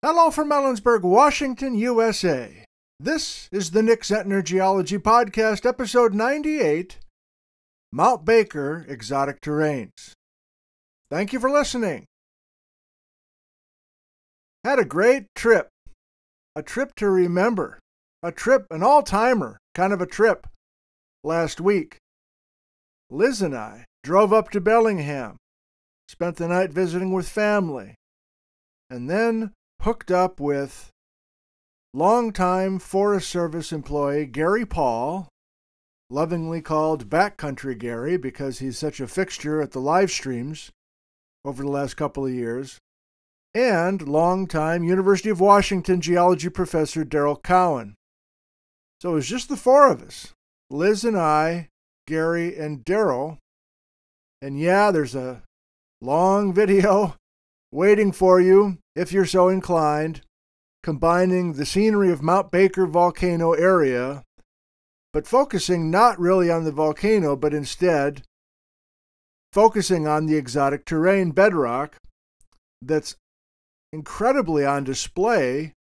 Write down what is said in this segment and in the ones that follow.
Hello from Ellensburg, Washington, USA. This is the Nick Zentner Geology Podcast, episode 98 Mount Baker Exotic Terranes. Thank you for listening. Had a great trip. A trip to remember. A trip, an all timer kind of a trip last week. Liz and I drove up to Bellingham, spent the night visiting with family, and then hooked up with longtime Forest Service employee Gary Paul, lovingly called Backcountry Gary because he's such a fixture at the live streams over the last couple of years, and longtime University of Washington geology professor Darrell Cowan. So it was just the four of us Liz and I, Gary, and Darrell. And yeah, there's a long video waiting for you if you're so inclined, combining the scenery of Mount Baker volcano area, but focusing not really on the volcano, but instead focusing on the exotic terrane bedrock that's incredibly on display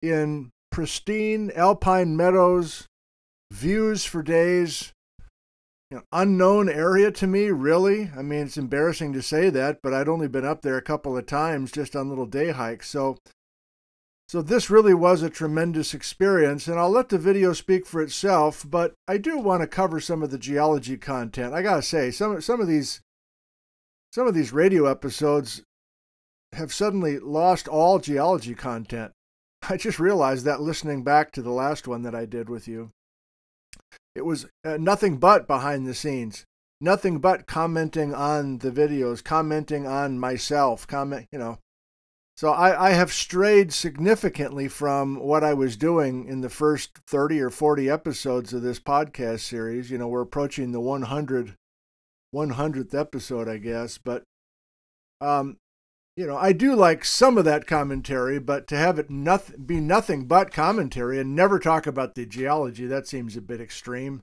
in pristine alpine meadows, views for days, you know, unknown area to me, really. I mean, it's embarrassing to say that, but I'd only been up there a couple of times just on little day hikes. So, so this really was a tremendous experience, and I'll let the video speak for itself. But I do want to cover some of the geology content. I gotta say, some some of these some of these radio episodes have suddenly lost all geology content. I just realized that listening back to the last one that I did with you. It was uh, nothing but behind the scenes, nothing but commenting on the videos, commenting on myself, comment, you know. So I, I have strayed significantly from what I was doing in the first 30 or 40 episodes of this podcast series. You know, we're approaching the 100, 100th episode, I guess. But um, you know, I do like some of that commentary, but to have it nothing, be nothing but commentary and never talk about the geology, that seems a bit extreme,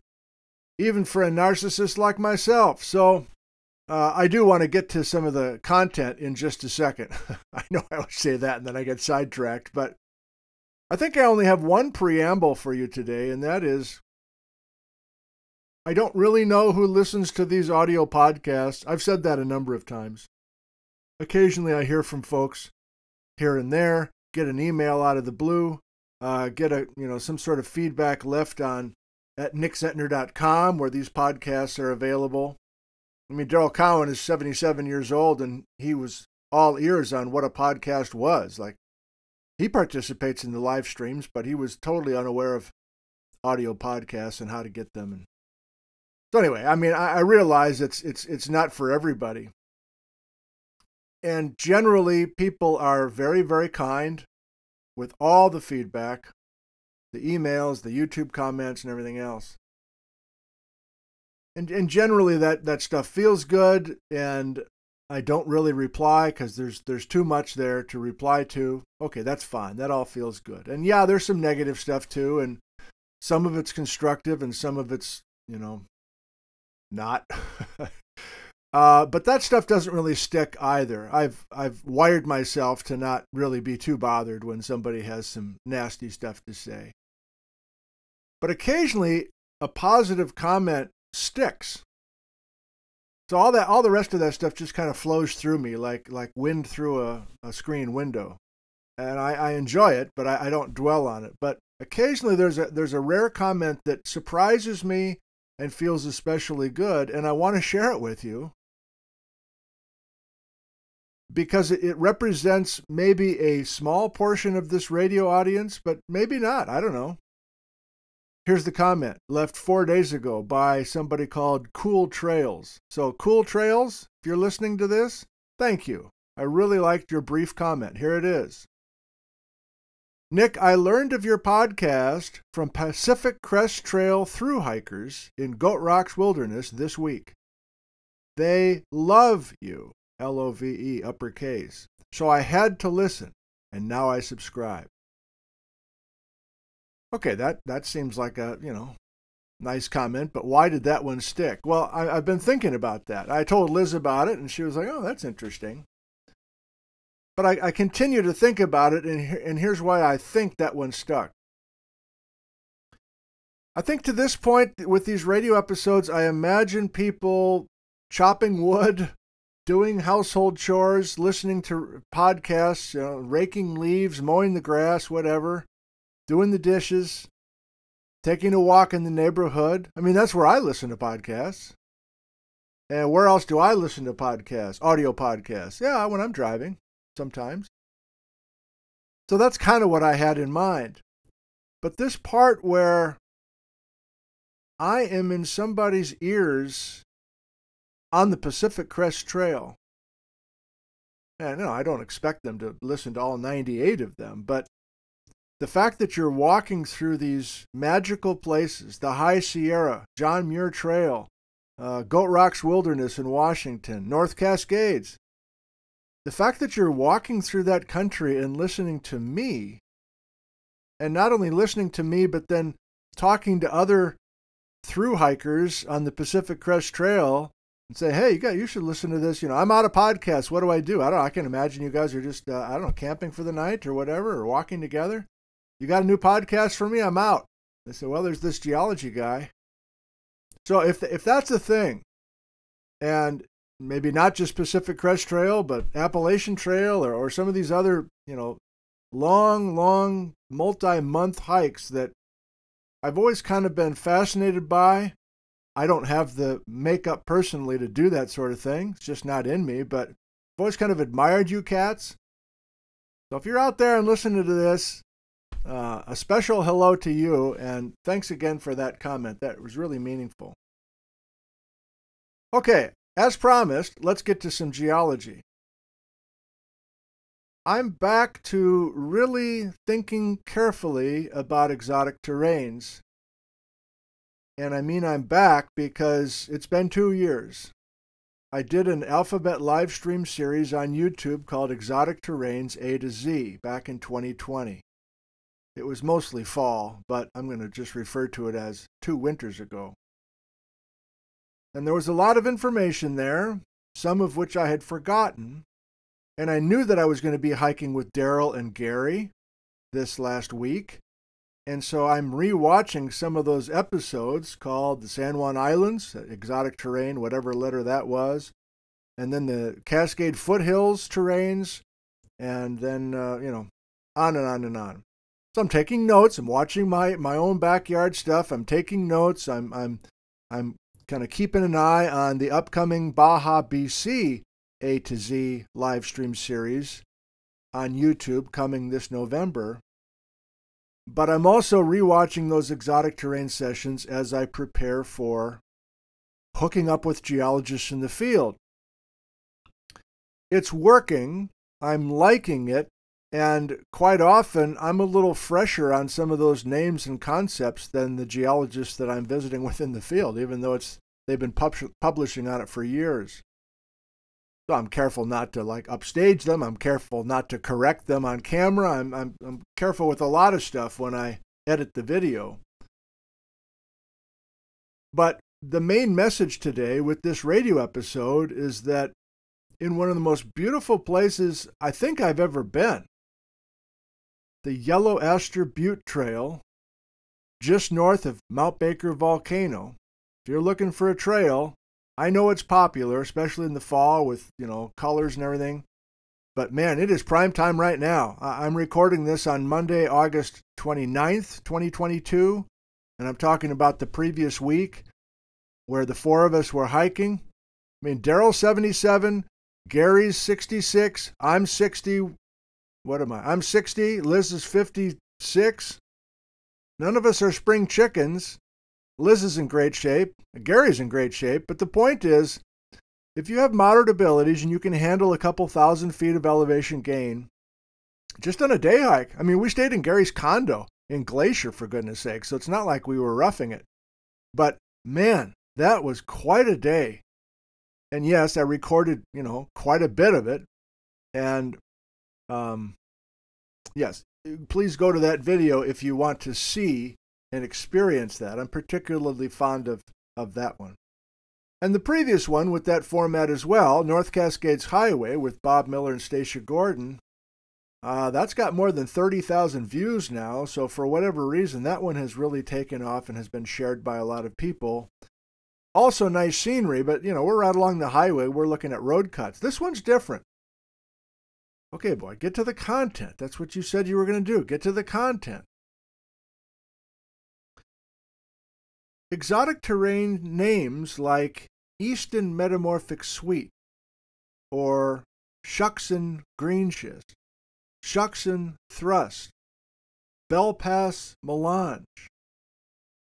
even for a narcissist like myself. So uh, I do want to get to some of the content in just a second. I know I always say that and then I get sidetracked, but I think I only have one preamble for you today, and that is I don't really know who listens to these audio podcasts. I've said that a number of times. Occasionally, I hear from folks here and there, get an email out of the blue, uh, get a you know some sort of feedback left on at nickzentner.com where these podcasts are available. I mean, Daryl Cowan is 77 years old, and he was all ears on what a podcast was. Like, he participates in the live streams, but he was totally unaware of audio podcasts and how to get them. And so, anyway, I mean, I, I realize it's it's it's not for everybody, and generally, people are very, very kind with all the feedback, the emails, the YouTube comments, and everything else. And, and generally, that, that stuff feels good, and I don't really reply because there's there's too much there to reply to. Okay, that's fine. That all feels good. And yeah, there's some negative stuff too, and some of it's constructive, and some of it's you know not. Uh, but that stuff doesn't really stick either. I've I've wired myself to not really be too bothered when somebody has some nasty stuff to say. But occasionally a positive comment sticks. So all that all the rest of that stuff just kind of flows through me like like wind through a, a screen window. And I, I enjoy it, but I, I don't dwell on it. But occasionally there's a there's a rare comment that surprises me and feels especially good, and I want to share it with you because it represents maybe a small portion of this radio audience, but maybe not. I don't know. Here's the comment left four days ago by somebody called Cool Trails. So, Cool Trails, if you're listening to this, thank you. I really liked your brief comment. Here it is. Nick, I learned of your podcast from Pacific Crest Trail through hikers in Goat Rocks Wilderness this week. They love you. L O V E uppercase. So I had to listen, and now I subscribe. Okay, that, that seems like a, you know, nice comment, but why did that one stick? Well, I, have been thinking about that. I told Liz about it, and she was like, oh, that's interesting. but I, I continue to think about it, and, and here's why I think that one stuck. I think to this point, with these radio episodes, I imagine people chopping wood, doing household chores, listening to podcasts, you know, raking leaves, mowing the grass, whatever, doing the dishes, taking a walk in the neighborhood. I mean, that's where I listen to podcasts. And where else do I listen to podcasts, audio podcasts? Yeah, when I'm driving sometimes. So that's kind of what I had in mind. But this part where I am in somebody's ears on the Pacific Crest Trail. And I don't expect them to listen to all 98 of them, but the fact that you're walking through these magical places, the High Sierra, John Muir Trail, uh, Goat Rocks Wilderness in Washington, North Cascades. The fact that you're walking through that country and listening to me, and not only listening to me, but then talking to other through hikers on the Pacific Crest Trail and say, "Hey, you got you should listen to this. You know, I'm out of podcasts. What do I do? I don't. I can imagine you guys are just uh, I don't know camping for the night or whatever, or walking together. You got a new podcast for me? I'm out." They say, "Well, there's this geology guy. So if if that's a thing, and maybe not just Pacific Crest Trail, but Appalachian Trail or, or some of these other, you know, long, long, multi-month hikes that I've always kind of been fascinated by. I don't have the makeup personally to do that sort of thing. It's just not in me, but I've always kind of admired you cats. So if you're out there and listening to this, uh, a special hello to you, and thanks again for that comment. That was really meaningful. Okay, as promised, let's get to some geology. I'm back to really thinking carefully about exotic terranes. And I mean I'm back because it's been two years. I did an alphabet live stream series on YouTube called Exotic Terranes A to Z back in 2020. It was mostly fall, but I'm going to just refer to it as two winters ago. And there was a lot of information there, some of which I had forgotten. And I knew that I was going to be hiking with Daryl and Gary this last week. And so I'm rewatching some of those episodes called the San Juan Islands, exotic terrane, whatever letter that was, and then the Cascade Foothills terranes, and then, uh, you know, on and on and on. So I'm taking notes. I'm watching my, my own backyard stuff. I'm taking notes. I'm I'm I'm kind of keeping an eye on the upcoming Baja BC A to Z live stream series on YouTube coming this November. But I'm also rewatching those exotic terrane sessions as I prepare for hooking up with geologists in the field. It's working. I'm liking it. And quite often, I'm a little fresher on some of those names and concepts than the geologists that I'm visiting within the field, even though it's they've been pub- publishing on it for years. So I'm careful not to like upstage them. I'm careful not to correct them on camera. I'm, I'm, I'm careful with a lot of stuff when I edit the video. But the main message today with this radio episode is that in one of the most beautiful places I think I've ever been, the Yellow Aster Butte Trail, just north of Mount Baker Volcano. If you're looking for a trail, I know it's popular, especially in the fall with, you know, colors and everything. But man, it is prime time right now. I'm recording this on Monday, August 29th, 2022. And I'm talking about the previous week where the four of us were hiking. I mean, Daryl's 77, Gary's 66, I'm 60, what am I? I'm 60. Liz is 56. None of us are spring chickens. Liz is in great shape. Gary's in great shape. But the point is, if you have moderate abilities and you can handle a couple thousand feet of elevation gain, just on a day hike. I mean, we stayed in Gary's condo in Glacier, for goodness sake, so it's not like we were roughing it. But man, that was quite a day. And yes, I recorded, you know, quite a bit of it. And um, yes, please go to that video if you want to see and experience that. I'm particularly fond of, of that one. And the previous one with that format as well, North Cascades Highway with Bob Miller and Stacia Gordon, Uh, that's got more than 30,000 views now, so for whatever reason, that one has really taken off and has been shared by a lot of people. Also, nice scenery, but you know, we're out along the highway, we're looking at road cuts. This one's different. Okay, boy, get to the content. That's what you said you were going to do. Get to the content. Exotic terrane names like Easton Metamorphic Suite or Shuksan Greenschist, Shuksan Thrust, Bell Pass Melange,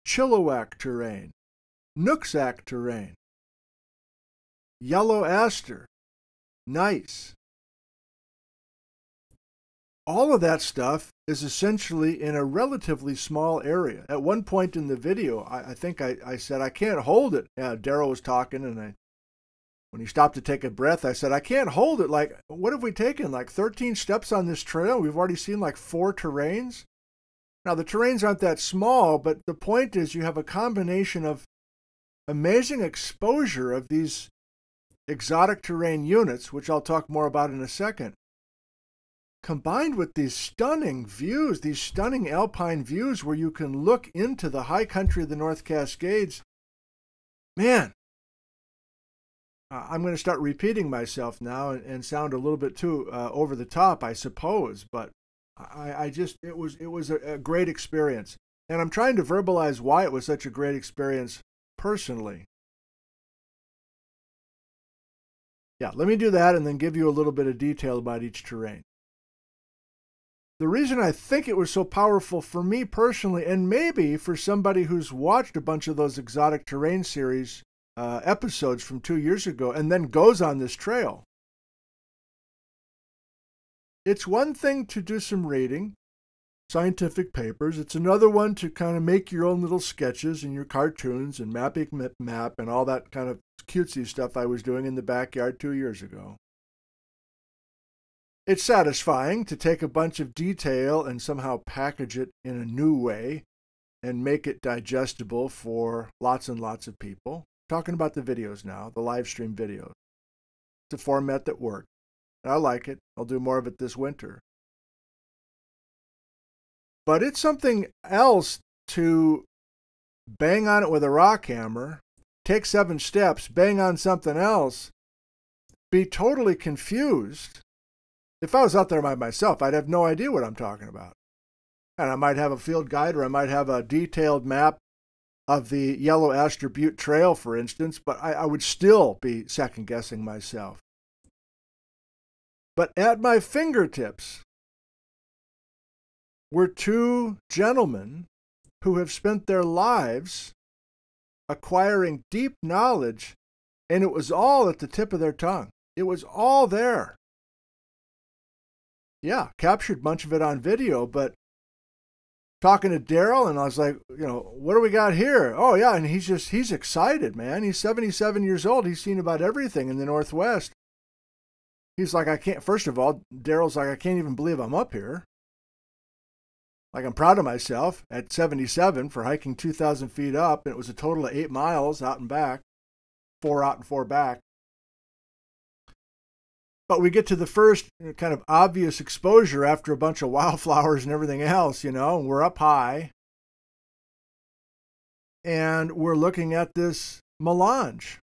Chilliwack Terrane, Nooksack Terrane, Yellow Aster, Gneiss, all of that stuff is essentially in a relatively small area. At one point in the video, I, I think I, I, said, I can't hold it. Yeah, Daryl was talking, and I, when he stopped to take a breath, I said, I can't hold it. Like, what have we taken? Like 13 steps on this trail? We've already seen like four terranes. Now, the terranes aren't that small, but the point is you have a combination of amazing exposure of these exotic terrane units, which I'll talk more about in a second combined with these stunning views, these stunning alpine views where you can look into the high country of the North Cascades, man, I'm going to start repeating myself now and, and sound a little bit too uh, over the top, I suppose, but I, I, just it was it was a, a great experience, and I'm trying to verbalize why it was such a great experience personally. Yeah, let me do that and then give you a little bit of detail about each terrane the reason I think it was so powerful for me personally, and maybe for somebody who's watched a bunch of those exotic terrane series uh, episodes from two years ago and then goes on this trail. It's one thing to do some reading, scientific papers. It's another one to kind of make your own little sketches and your cartoons and mapping map and all that kind of cutesy stuff I was doing in the backyard two years ago. It's satisfying to take a bunch of detail and somehow package it in a new way and make it digestible for lots and lots of people. talking about the videos now, the live stream videos. It's a format that works. I like it. I'll do more of it this winter. But it's something else to bang on it with a rock hammer, take seven steps, bang on something else, be totally confused, if I was out there by myself, I'd have no idea what I'm talking about. And I might have a field guide or I might have a detailed map of the Yellow Aster Butte Trail, for instance, but I, I would still be second guessing myself. But at my fingertips were two gentlemen who have spent their lives acquiring deep knowledge, and it was all at the tip of their tongue. It was all there yeah, captured a bunch of it on video, but talking to Daryl and I was like, you know, what do we got here? Oh yeah, and he's just he's excited, man. He's 77 years old. He's seen about everything in the Northwest. He's like, I can't first of all, Daryl's like, I can't even believe I'm up here. Like I'm proud of myself at 77 for hiking 2,000 feet up, and it was a total of eight miles out and back, four out and four back. But we get to the first uh, kind of obvious exposure after a bunch of wildflowers and everything else, you know, we're up high. And we're looking at this melange.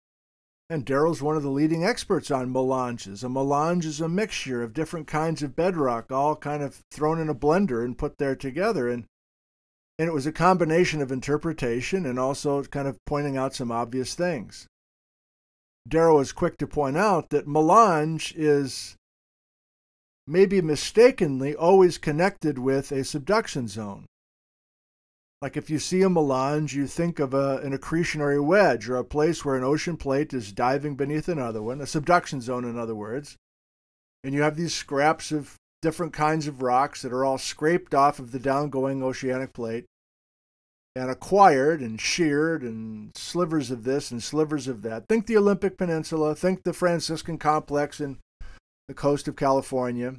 And Daryl's one of the leading experts on melanges. A melange is a mixture of different kinds of bedrock, all kind of thrown in a blender and put there together. And and it was a combination of interpretation and also kind of pointing out some obvious things. Daryl is quick to point out that melange is maybe mistakenly always connected with a subduction zone. Like if you see a melange, you think of a, an accretionary wedge or a place where an ocean plate is diving beneath another one, a subduction zone, in other words. And you have these scraps of different kinds of rocks that are all scraped off of the downgoing oceanic plate and acquired and sheared and slivers of this and slivers of that. Think the Olympic Peninsula, think the Franciscan complex in the coast of California.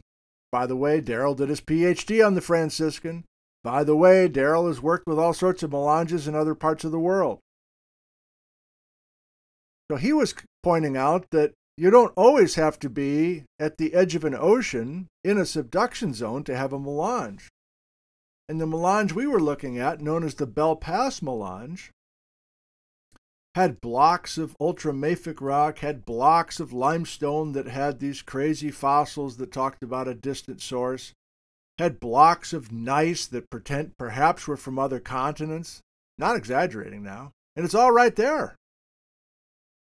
By the way, Daryl did his PhD on the Franciscan. By the way, Daryl has worked with all sorts of melanges in other parts of the world. So he was pointing out that you don't always have to be at the edge of an ocean in a subduction zone to have a melange. And the melange we were looking at, known as the Bell Pass melange, had blocks of ultramafic rock, had blocks of limestone that had these crazy fossils that talked about a distant source, had blocks of gneiss that pretend perhaps were from other continents. Not exaggerating now. And it's all right there.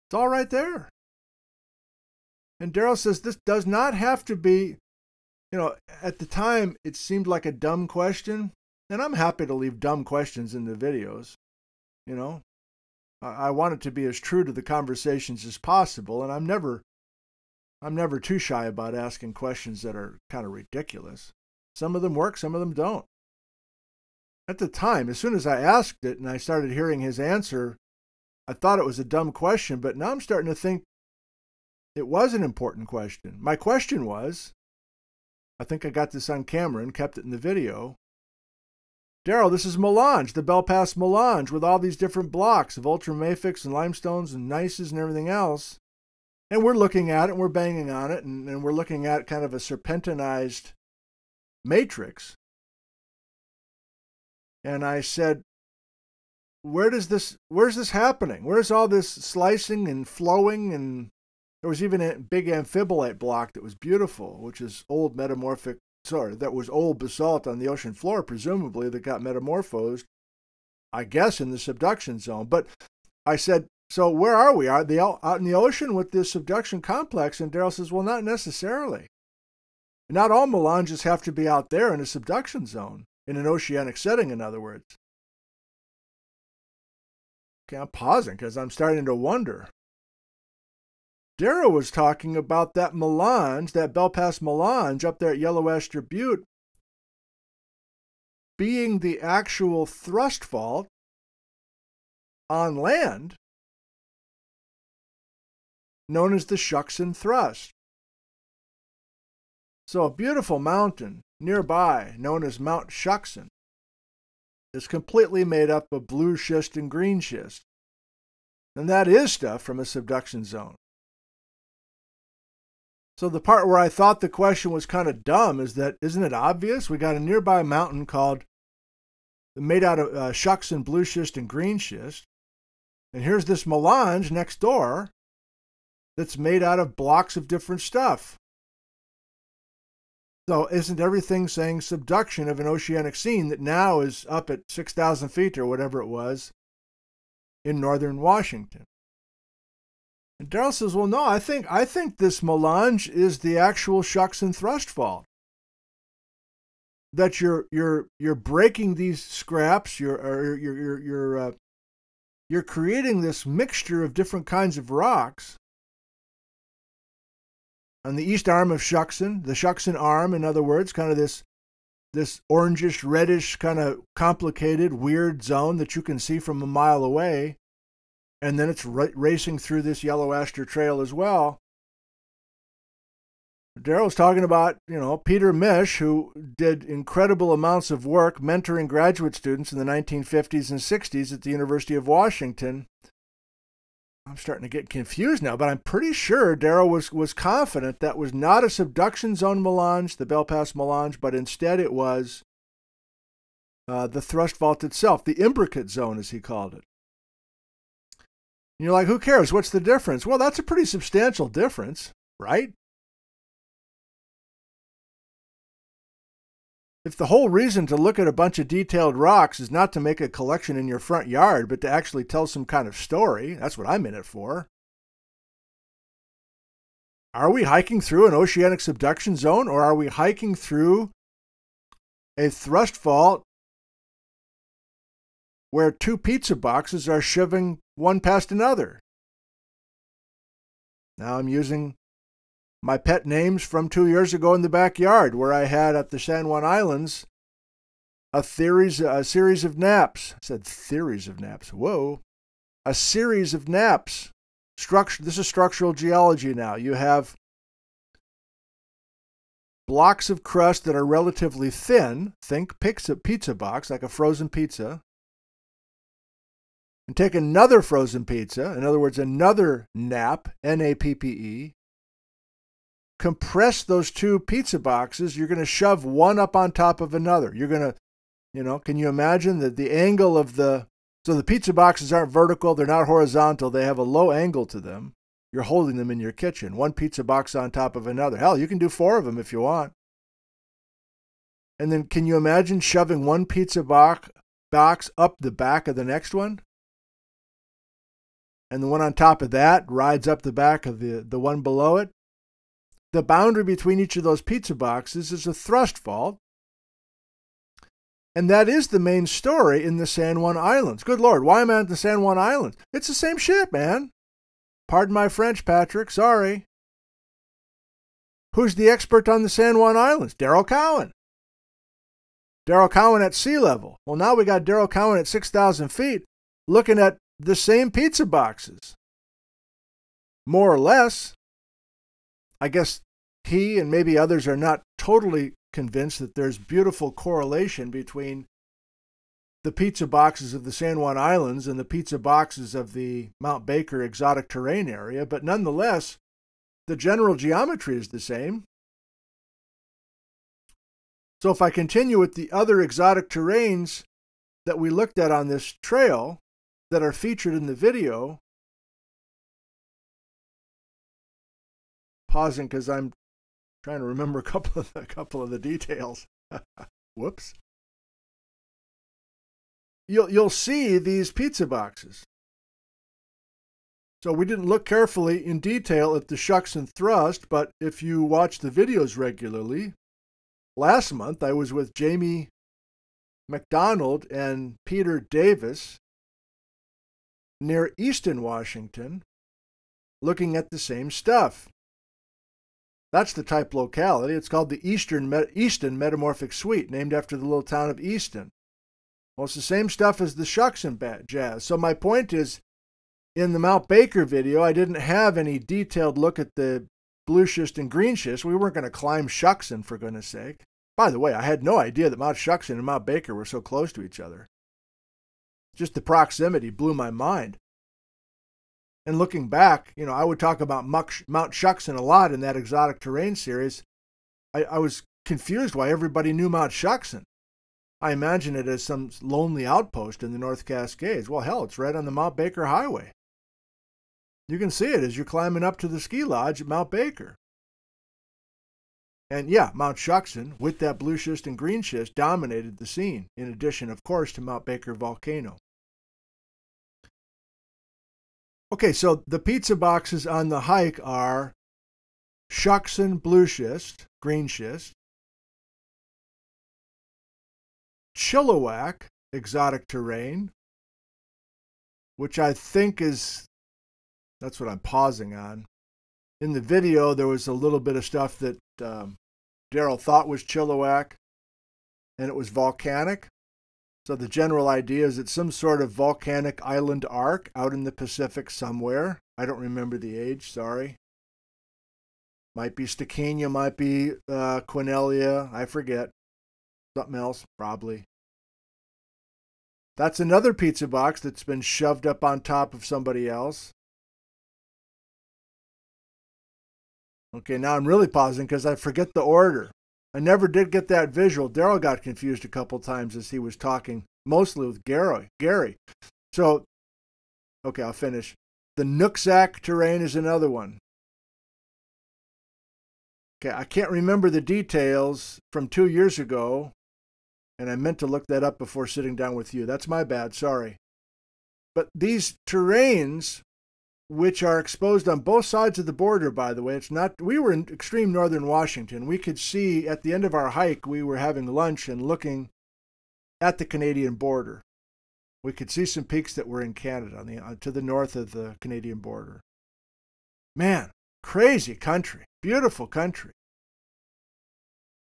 It's all right there. And Daryl says this does not have to be, you know, at the time it seemed like a dumb question. And I'm happy to leave dumb questions in the videos. You know, I want it to be as true to the conversations as possible. And I'm never, I'm never too shy about asking questions that are kind of ridiculous. Some of them work, some of them don't. At the time, as soon as I asked it and I started hearing his answer, I thought it was a dumb question, but now I'm starting to think it was an important question. My question was I think I got this on camera and kept it in the video. Daryl, this is Melange, the Bell Pass Melange, with all these different blocks of ultramafics and limestones and gneisses and everything else. And we're looking at it and we're banging on it and, and we're looking at kind of a serpentinized matrix. And I said, where does this where's this happening? Where's all this slicing and flowing and there was even a big amphibolite block that was beautiful, which is old metamorphic, sorry, that was old basalt on the ocean floor, presumably, that got metamorphosed, I guess, in the subduction zone. But I said, so where are we? Are they out in the ocean with this subduction complex? And Daryl says, well, not necessarily. Not all melanges have to be out there in a subduction zone, in an oceanic setting, in other words. Okay, I'm pausing because I'm starting to wonder Daryl was talking about that melange, that Bell Pass melange up there at Yellow Aster Butte, being the actual thrust fault on land known as the Shuksan Thrust. So, a beautiful mountain nearby, known as Mount Shuksan, is completely made up of blue schist and green schist. And that is stuff from a subduction zone. So the part where I thought the question was kind of dumb is that isn't it obvious? We got a nearby mountain called made out of uh, Shuksan blue schist and green schist, and here's this melange next door that's made out of blocks of different stuff. So isn't everything saying subduction of an oceanic scene that now is up at 6,000 feet or whatever it was in northern Washington? And Daryl says, "Well, no, I think I think this melange is the actual Shuksan thrust fault. That you're you're you're breaking these scraps. You're or you're you're you're uh, you're creating this mixture of different kinds of rocks." On the east arm of Shuksan, the Shuksan arm, in other words, kind of this this orangish, reddish, kind of complicated, weird zone that you can see from a mile away and then it's r- racing through this yellow aster trail as well. Daryl's talking about, you know, Peter Misch, who did incredible amounts of work mentoring graduate students in the 1950s and 60s at the University of Washington. I'm starting to get confused now, but I'm pretty sure Daryl was, was confident that was not a subduction zone melange, the Bell Pass melange, but instead it was uh, the thrust fault itself, the imbricate zone, as he called it. And you're like, who cares? What's the difference? Well, that's a pretty substantial difference, right? If the whole reason to look at a bunch of detailed rocks is not to make a collection in your front yard, but to actually tell some kind of story, that's what I'm in it for. Are we hiking through an oceanic subduction zone or are we hiking through a thrust fault where two pizza boxes are shoving one past another. Now I'm using my pet names from two years ago in the backyard, where I had at the San Juan Islands a, theories, a series of nappes. I said theories of nappes. Whoa. A series of nappes. Structure, this is structural geology now. You have blocks of crust that are relatively thin. Think pizza, pizza box, like a frozen pizza and take another frozen pizza, in other words, another nappe, N A P P E, compress those two pizza boxes, you're going to shove one up on top of another. You're going to, you know, can you imagine that the angle of the so the pizza boxes aren't vertical, they're not horizontal, they have a low angle to them. You're holding them in your kitchen, one pizza box on top of another. Hell, you can do four of them if you want. And then can you imagine shoving one pizza box box up the back of the next one? And the one on top of that rides up the back of the, the one below it. The boundary between each of those pizza boxes is a thrust fault. And that is the main story in the San Juan Islands. Good Lord, why am I at the San Juan Islands? It's the same shit, man. Pardon my French, Patrick. Sorry. Who's the expert on the San Juan Islands? Daryl Cowan. Daryl Cowan at sea level. Well, now we got Daryl Cowan at 6,000 feet looking at the same pizza boxes. More or less. I guess he and maybe others are not totally convinced that there's beautiful correlation between the pizza boxes of the San Juan Islands and the pizza boxes of the Mount Baker exotic terrane area, but nonetheless, the general geometry is the same. So if I continue with the other exotic terranes that we looked at on this trail that are featured in the video, pausing because I'm trying to remember a couple of the, a couple of the details. Whoops. You'll you'll see these pizza boxes. So we didn't look carefully in detail at the Shuksan thrust, but if you watch the videos regularly, last month I was with Jamie McDonald and Peter Davis near Easton, Washington, looking at the same stuff. That's the type locality. It's called the Eastern Easton Metamorphic Suite, named after the little town of Easton. Well, it's the same stuff as the shucks and jazz. So my point is, in the Mount Baker video, I didn't have any detailed look at the blue schist and green schist. We weren't going to climb Shuksan, for goodness sake. By the way, I had no idea that Mount Shuksan and Mount Baker were so close to each other. Just the proximity blew my mind. And looking back, you know, I would talk about Mount Shuksan a lot in that exotic terrane series. I, I was confused why everybody knew Mount Shuksan. I imagine it as some lonely outpost in the North Cascades. Well, hell, it's right on the Mount Baker Highway. You can see it as you're climbing up to the ski lodge at Mount Baker. And yeah, Mount Shuksan, with that blue schist and green schist, dominated the scene, in addition, of course, to Mount Baker volcano. Okay, so the pizza boxes on the hike are Shuksan blue schist, green schist, Chilliwack exotic terrane, which I think is that's what I'm pausing on. In the video, there was a little bit of stuff that um, Daryl thought was Chilliwack, and it was volcanic. So the general idea is it's some sort of volcanic island arc out in the Pacific somewhere. I don't remember the age, sorry. Might be Stikinia, might be uh, Quesnellia, I forget. Something else, probably. That's another pizza box that's been shoved up on top of somebody else. Okay, now I'm really pausing because I forget the order. I never did get that visual. Daryl got confused a couple times as he was talking, mostly with Gary. Gary. So, okay, I'll finish. The Nooksack terrane is another one. Okay, I can't remember the details from two years ago, and I meant to look that up before sitting down with you. That's my bad, sorry. But these terranes which are exposed on both sides of the border, by the way. It's not, we were in extreme northern Washington. We could see at the end of our hike, we were having lunch and looking at the Canadian border. We could see some peaks that were in Canada on the, uh, to the north of the Canadian border. Man, crazy country, beautiful country.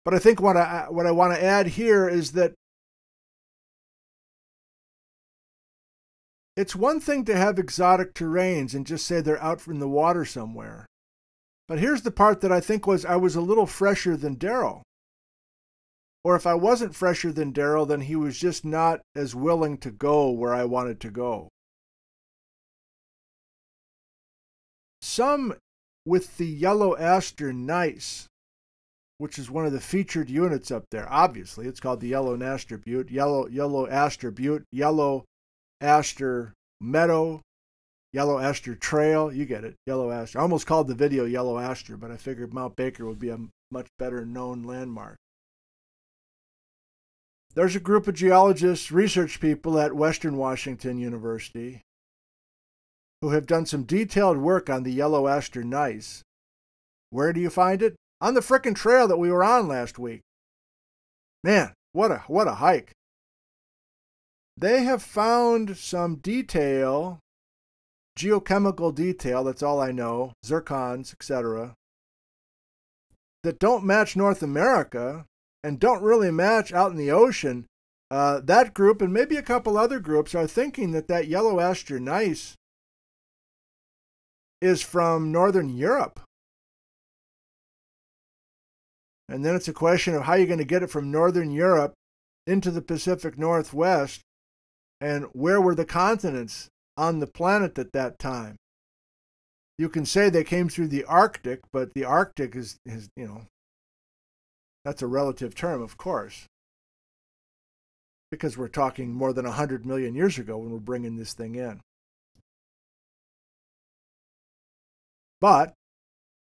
But I think what I, what I want to add here is that It's one thing to have exotic terranes and just say they're out in the water somewhere. But here's the part that I think was I was a little fresher than Daryl. Or if I wasn't fresher than Daryl, then he was just not as willing to go where I wanted to go. Some with the yellow aster gneiss, which is one of the featured units up there. Obviously, it's called the Yellow Aster Butte, Yellow Yellow Aster Butte, Yellow Aster Meadow, Yellow Aster Trail. You get it, Yellow Aster. I almost called the video Yellow Aster, but I figured Mount Baker would be a much better known landmark. There's a group of geologists, research people at Western Washington University who have done some detailed work on the yellow aster gneiss. Where do you find it? On the frickin' trail that we were on last week. Man, what a what a hike. They have found some detail, geochemical detail, that's all I know, zircons, etc., that don't match North America and don't really match out in the ocean. Uh, that group and maybe a couple other groups are thinking that that yellow aster gneiss is from Northern Europe. And then it's a question of how you're going to get it from Northern Europe into the Pacific Northwest and where were the continents on the planet at that time. You can say they came through the Arctic, but the Arctic is, is you know, that's a relative term, of course, because we're talking more than 100 million years ago when we're bringing this thing in. But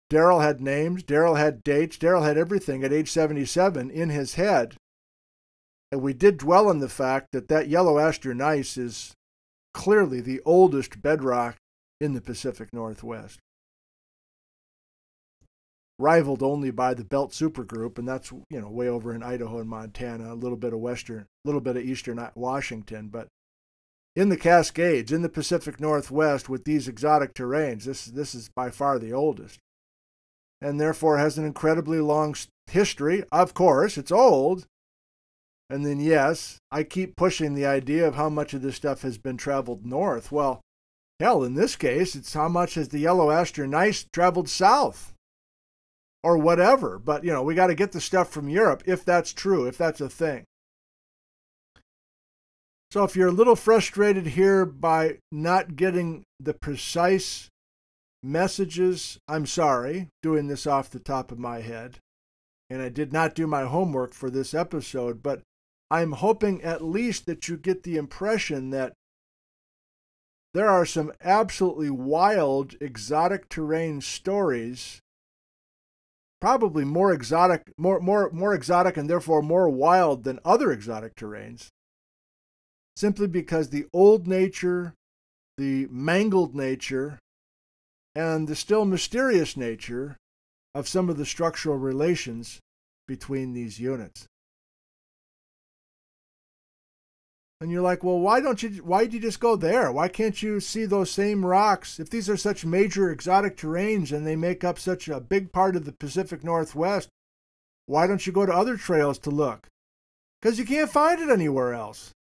Daryl had names, Daryl had dates, Daryl had everything at age 77 in his head. And we did dwell on the fact that that yellow aster gneiss is clearly the oldest bedrock in the Pacific Northwest. Rivaled only by the Belt Supergroup, and that's you know way over in Idaho and Montana, a little bit of western, a little bit of eastern Washington, but in the Cascades, in the Pacific Northwest, with these exotic terranes. This, this is by far the oldest. And therefore has an incredibly long history. Of course, it's old. And then, yes, I keep pushing the idea of how much of this stuff has been traveled north. Well, hell, in this case, it's how much has the yellow aster gneiss traveled south or whatever. But, you know, we got to get the stuff from Europe if that's true, if that's a thing. So if you're a little frustrated here by not getting the precise messages, I'm sorry, doing this off the top of my head. And I did not do my homework for this episode, but I'm hoping at least that you get the impression that there are some absolutely wild exotic terrane stories probably more exotic more more more exotic and therefore more wild than other exotic terranes simply because the old nature, the mangled nature, and the still mysterious nature of some of the structural relations between these units. And you're like, well, why don't you? Why did you just go there? Why can't you see those same rocks? If these are such major exotic terranes and they make up such a big part of the Pacific Northwest, why don't you go to other trails to look? Because you can't find it anywhere else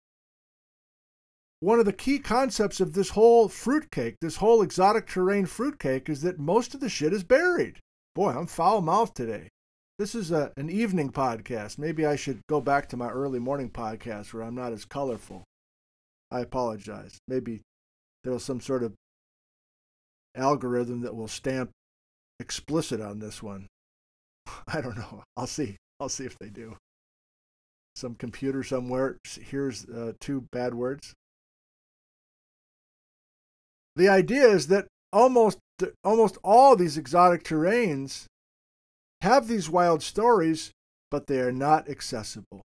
one of the key concepts of this whole fruitcake, this whole exotic terrane fruitcake, is that most of the shit is buried. Boy, I'm foul mouthed today. This is a, an evening podcast. Maybe I should go back to my early morning podcast where I'm not as colorful. I apologize. Maybe there's some sort of algorithm that will stamp explicit on this one. I don't know. I'll see. I'll see if they do. Some computer somewhere hears uh, two bad words the idea is that almost almost all these exotic terranes have these wild stories, but they are not accessible.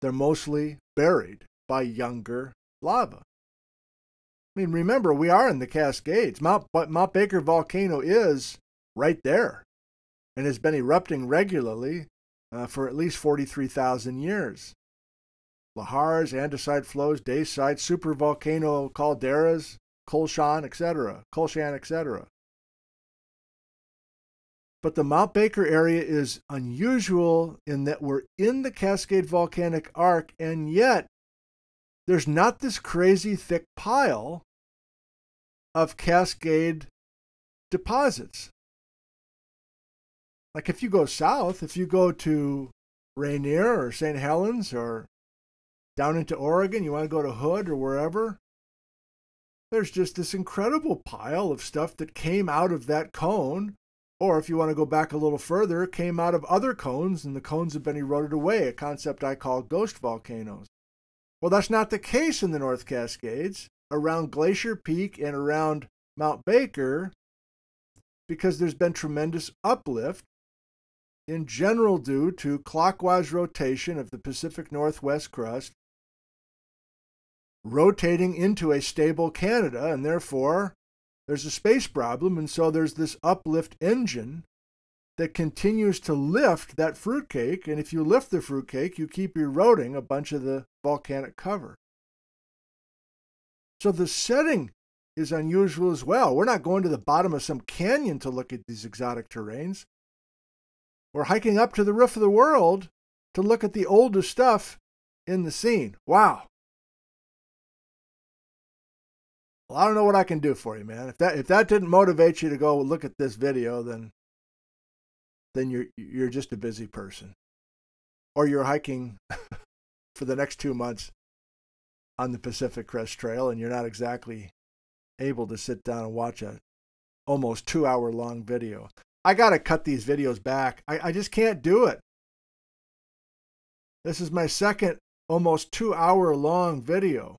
They're mostly buried by younger lava. I mean, remember, we are in the Cascades. Mount, Mount Baker volcano is right there and has been erupting regularly uh, for at least 43,000 years lahars, andesite flows, dacite, supervolcano calderas, Kulshan, etc., Kulshan, etc. But the Mount Baker area is unusual in that we're in the Cascade Volcanic Arc, and yet there's not this crazy thick pile of Cascade deposits. Like if you go south, if you go to Rainier or St. Helens or down into Oregon, you want to go to Hood or wherever, there's just this incredible pile of stuff that came out of that cone. Or if you want to go back a little further, came out of other cones and the cones have been eroded away, a concept I call ghost volcanoes. Well, that's not the case in the North Cascades. Around Glacier Peak and around Mount Baker, because there's been tremendous uplift, in general due to clockwise rotation of the Pacific Northwest crust rotating into a stable Canada, and therefore there's a space problem, and so there's this uplift engine that continues to lift that fruitcake, and if you lift the fruitcake, you keep eroding a bunch of the volcanic cover. So the setting is unusual as well. We're not going to the bottom of some canyon to look at these exotic terranes. We're hiking up to the roof of the world to look at the oldest stuff in the scene. Wow. Well, I don't know what I can do for you, man. If that if that didn't motivate you to go look at this video, then then you're you're just a busy person. Or you're hiking for the next 2 months on the Pacific Crest Trail and you're not exactly able to sit down and watch a almost 2 hour long video. I got to cut these videos back. I, I just can't do it. This is my second almost 2 hour long video.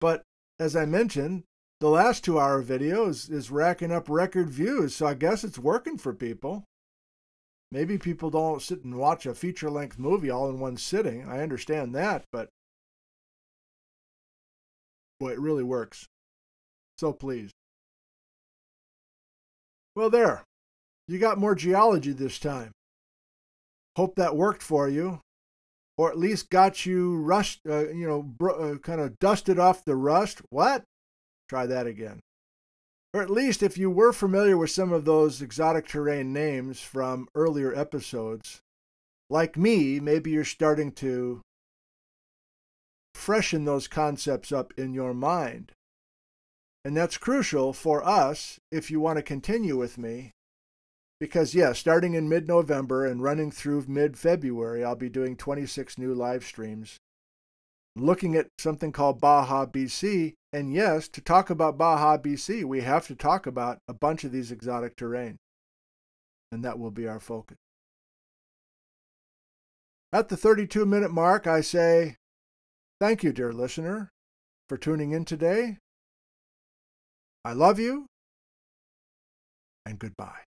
But as I mentioned, the last two hour video is, is racking up record views, so I guess it's working for people. Maybe people don't sit and watch a feature length movie all in one sitting. I understand that, but boy, it really works. So pleased. Well, there. You got more geology this time. Hope that worked for you or at least got you rust, uh, you know, uh, kind of dusted off the rust. What? Try that again. Or at least if you were familiar with some of those exotic terrane names from earlier episodes, like me, maybe you're starting to freshen those concepts up in your mind. And that's crucial for us if you want to continue with me because, yeah, starting in mid November and running through mid February, I'll be doing 26 new live streams looking at something called Baja BC. And yes, to talk about Baja BC, we have to talk about a bunch of these exotic terrane. And that will be our focus. At the 32 minute mark, I say, Thank you, dear listener, for tuning in today. I love you, and goodbye.